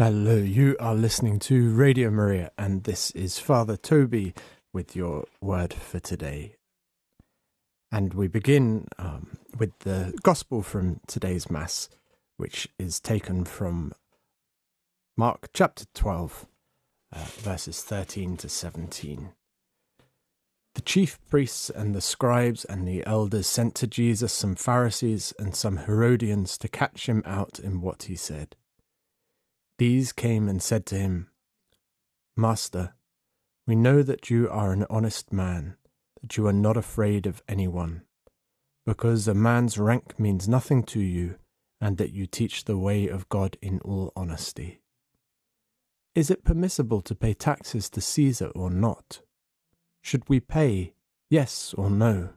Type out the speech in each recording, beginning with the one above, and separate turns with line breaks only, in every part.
Hello, you are listening to Radio Maria, and this is Father Toby with your word for today. And we begin um, with the Gospel from today's Mass, which is taken from Mark chapter 12, uh, verses 13 to 17. The chief priests and the scribes and the elders sent to Jesus some Pharisees and some Herodians to catch him out in what he said. These came and said to him, Master, we know that you are an honest man, that you are not afraid of anyone, because a man's rank means nothing to you, and that you teach the way of God in all honesty. Is it permissible to pay taxes to Caesar or not? Should we pay, yes or no?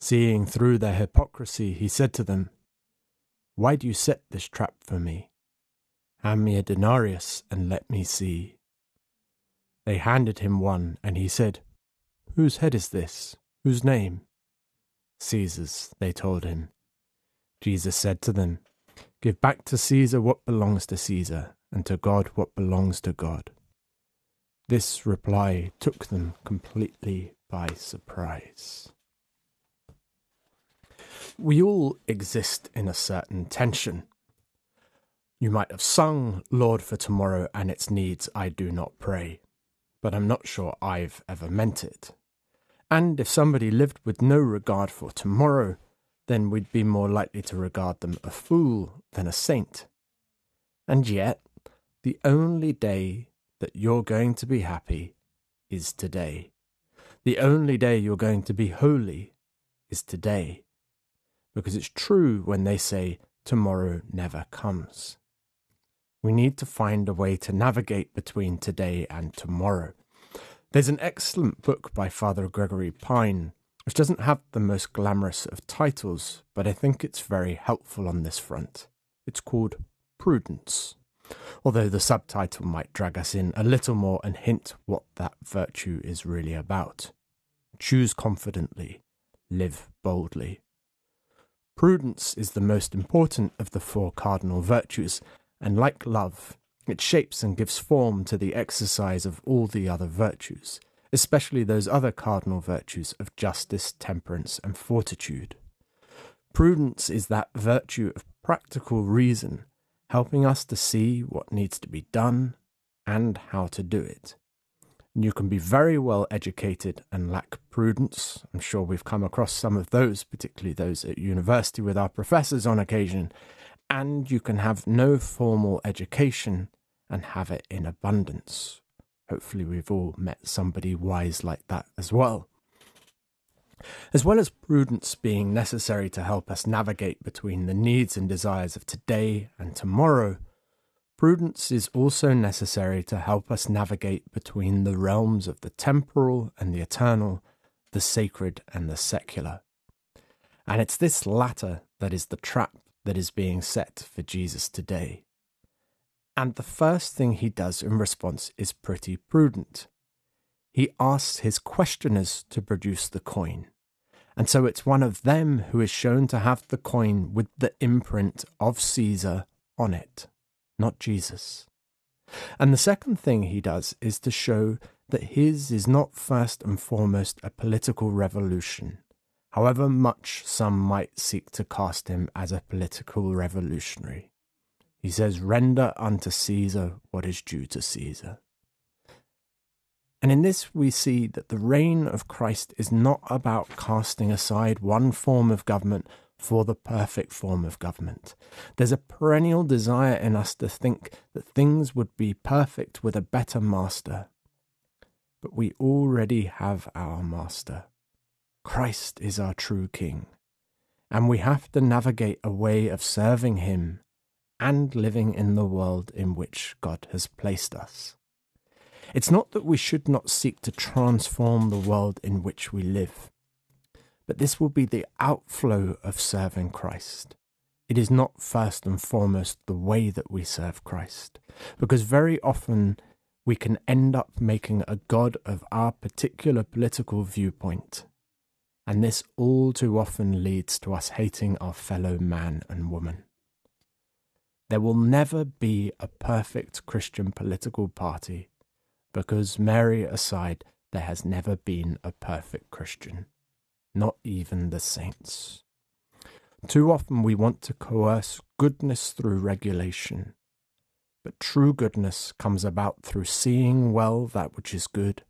Seeing through their hypocrisy, he said to them, Why do you set this trap for me? Hand me a denarius and let me see. They handed him one, and he said, Whose head is this? Whose name? Caesar's, they told him. Jesus said to them, Give back to Caesar what belongs to Caesar, and to God what belongs to God. This reply took them completely by surprise. We all exist in a certain tension you might have sung, Lord, for tomorrow and its needs I do not pray, but I'm not sure I've ever meant it. And if somebody lived with no regard for tomorrow, then we'd be more likely to regard them a fool than a saint. And yet, the only day that you're going to be happy is today. The only day you're going to be holy is today. Because it's true when they say tomorrow never comes. We need to find a way to navigate between today and tomorrow. There's an excellent book by Father Gregory Pine, which doesn't have the most glamorous of titles, but I think it's very helpful on this front. It's called Prudence, although the subtitle might drag us in a little more and hint what that virtue is really about. Choose confidently, live boldly. Prudence is the most important of the four cardinal virtues and like love, it shapes and gives form to the exercise of all the other virtues, especially those other cardinal virtues of justice, temperance, and fortitude. Prudence is that virtue of practical reason, helping us to see what needs to be done and how to do it. And you can be very well educated and lack prudence. I'm sure we've come across some of those, particularly those at university with our professors on occasion, and you can have no formal education and have it in abundance. Hopefully, we've all met somebody wise like that as well. As well as prudence being necessary to help us navigate between the needs and desires of today and tomorrow, prudence is also necessary to help us navigate between the realms of the temporal and the eternal, the sacred and the secular. And it's this latter that is the trap that is being set for Jesus today. And the first thing he does in response is pretty prudent. He asks his questioners to produce the coin. And so it's one of them who is shown to have the coin with the imprint of Caesar on it, not Jesus. And the second thing he does is to show that his is not first and foremost a political revolution, however much some might seek to cast him as a political revolutionary. He says, Render unto Caesar what is due to Caesar. And in this, we see that the reign of Christ is not about casting aside one form of government for the perfect form of government. There's a perennial desire in us to think that things would be perfect with a better master. But we already have our master. Christ is our true king. And we have to navigate a way of serving him and living in the world in which God has placed us. It's not that we should not seek to transform the world in which we live but this will be the outflow of serving Christ. It is not first and foremost the way that we serve Christ, because very often we can end up making a God of our particular political viewpoint. And this all too often leads to us hating our fellow man and woman. There will never be a perfect Christian political party because, Mary aside, there has never been a perfect Christian not even the saints. Too often we want to coerce goodness through regulation, but true goodness comes about through seeing well that which is good,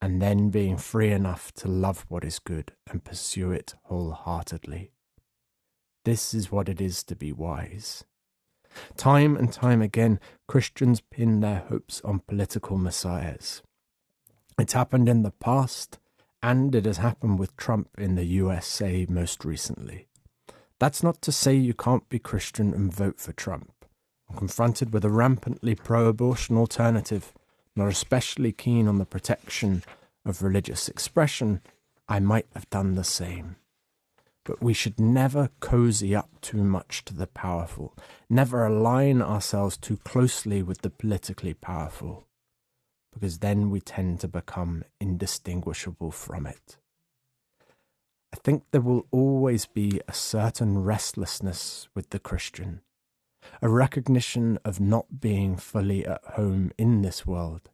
and then being free enough to love what is good and pursue it wholeheartedly. This is what it is to be wise. Time and time again, Christians pin their hopes on political messiahs. It's happened in the past, and it has happened with Trump in the USA most recently. That's not to say you can't be Christian and vote for Trump. I'm confronted with a rampantly pro abortion alternative, not especially keen on the protection of religious expression, I might have done the same. But we should never cozy up too much to the powerful, never align ourselves too closely with the politically powerful because then we tend to become indistinguishable from it. I think there will always be a certain restlessness with the Christian, a recognition of not being fully at home in this world,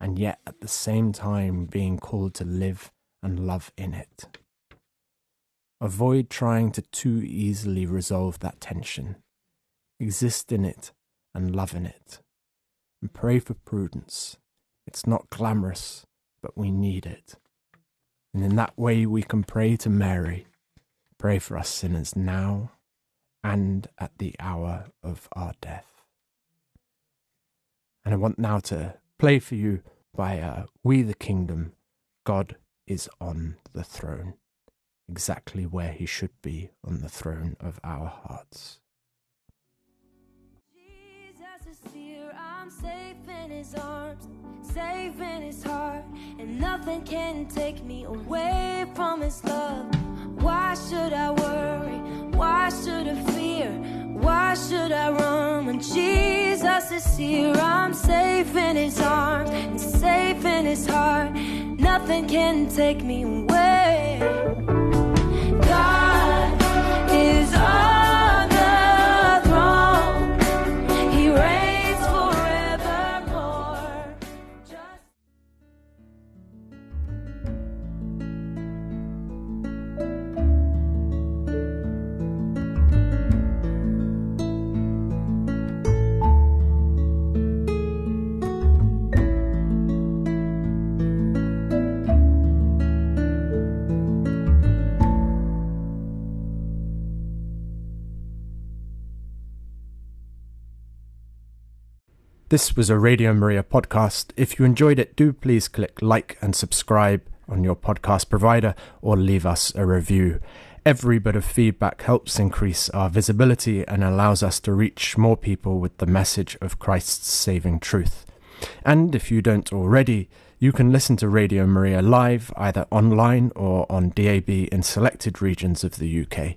and yet at the same time being called to live and love in it. Avoid trying to too easily resolve that tension. Exist in it and love in it. And pray for prudence it's not glamorous, but we need it. And in that way, we can pray to Mary, pray for us sinners now and at the hour of our death. And I want now to play for you by uh, We the Kingdom. God is on the throne, exactly where he should be on the throne of our hearts. Safe in his arms safe in his heart, and nothing can take me away from his love. Why should I worry? Why should I fear? Why should I run when Jesus is here? I'm safe in his arms and safe in his heart. Nothing can take me away. God is all. This was a Radio Maria podcast. If you enjoyed it, do please click like and subscribe on your podcast provider or leave us a review. Every bit of feedback helps increase our visibility and allows us to reach more people with the message of Christ's saving truth. And if you don't already, you can listen to Radio Maria live either online or on DAB in selected regions of the UK.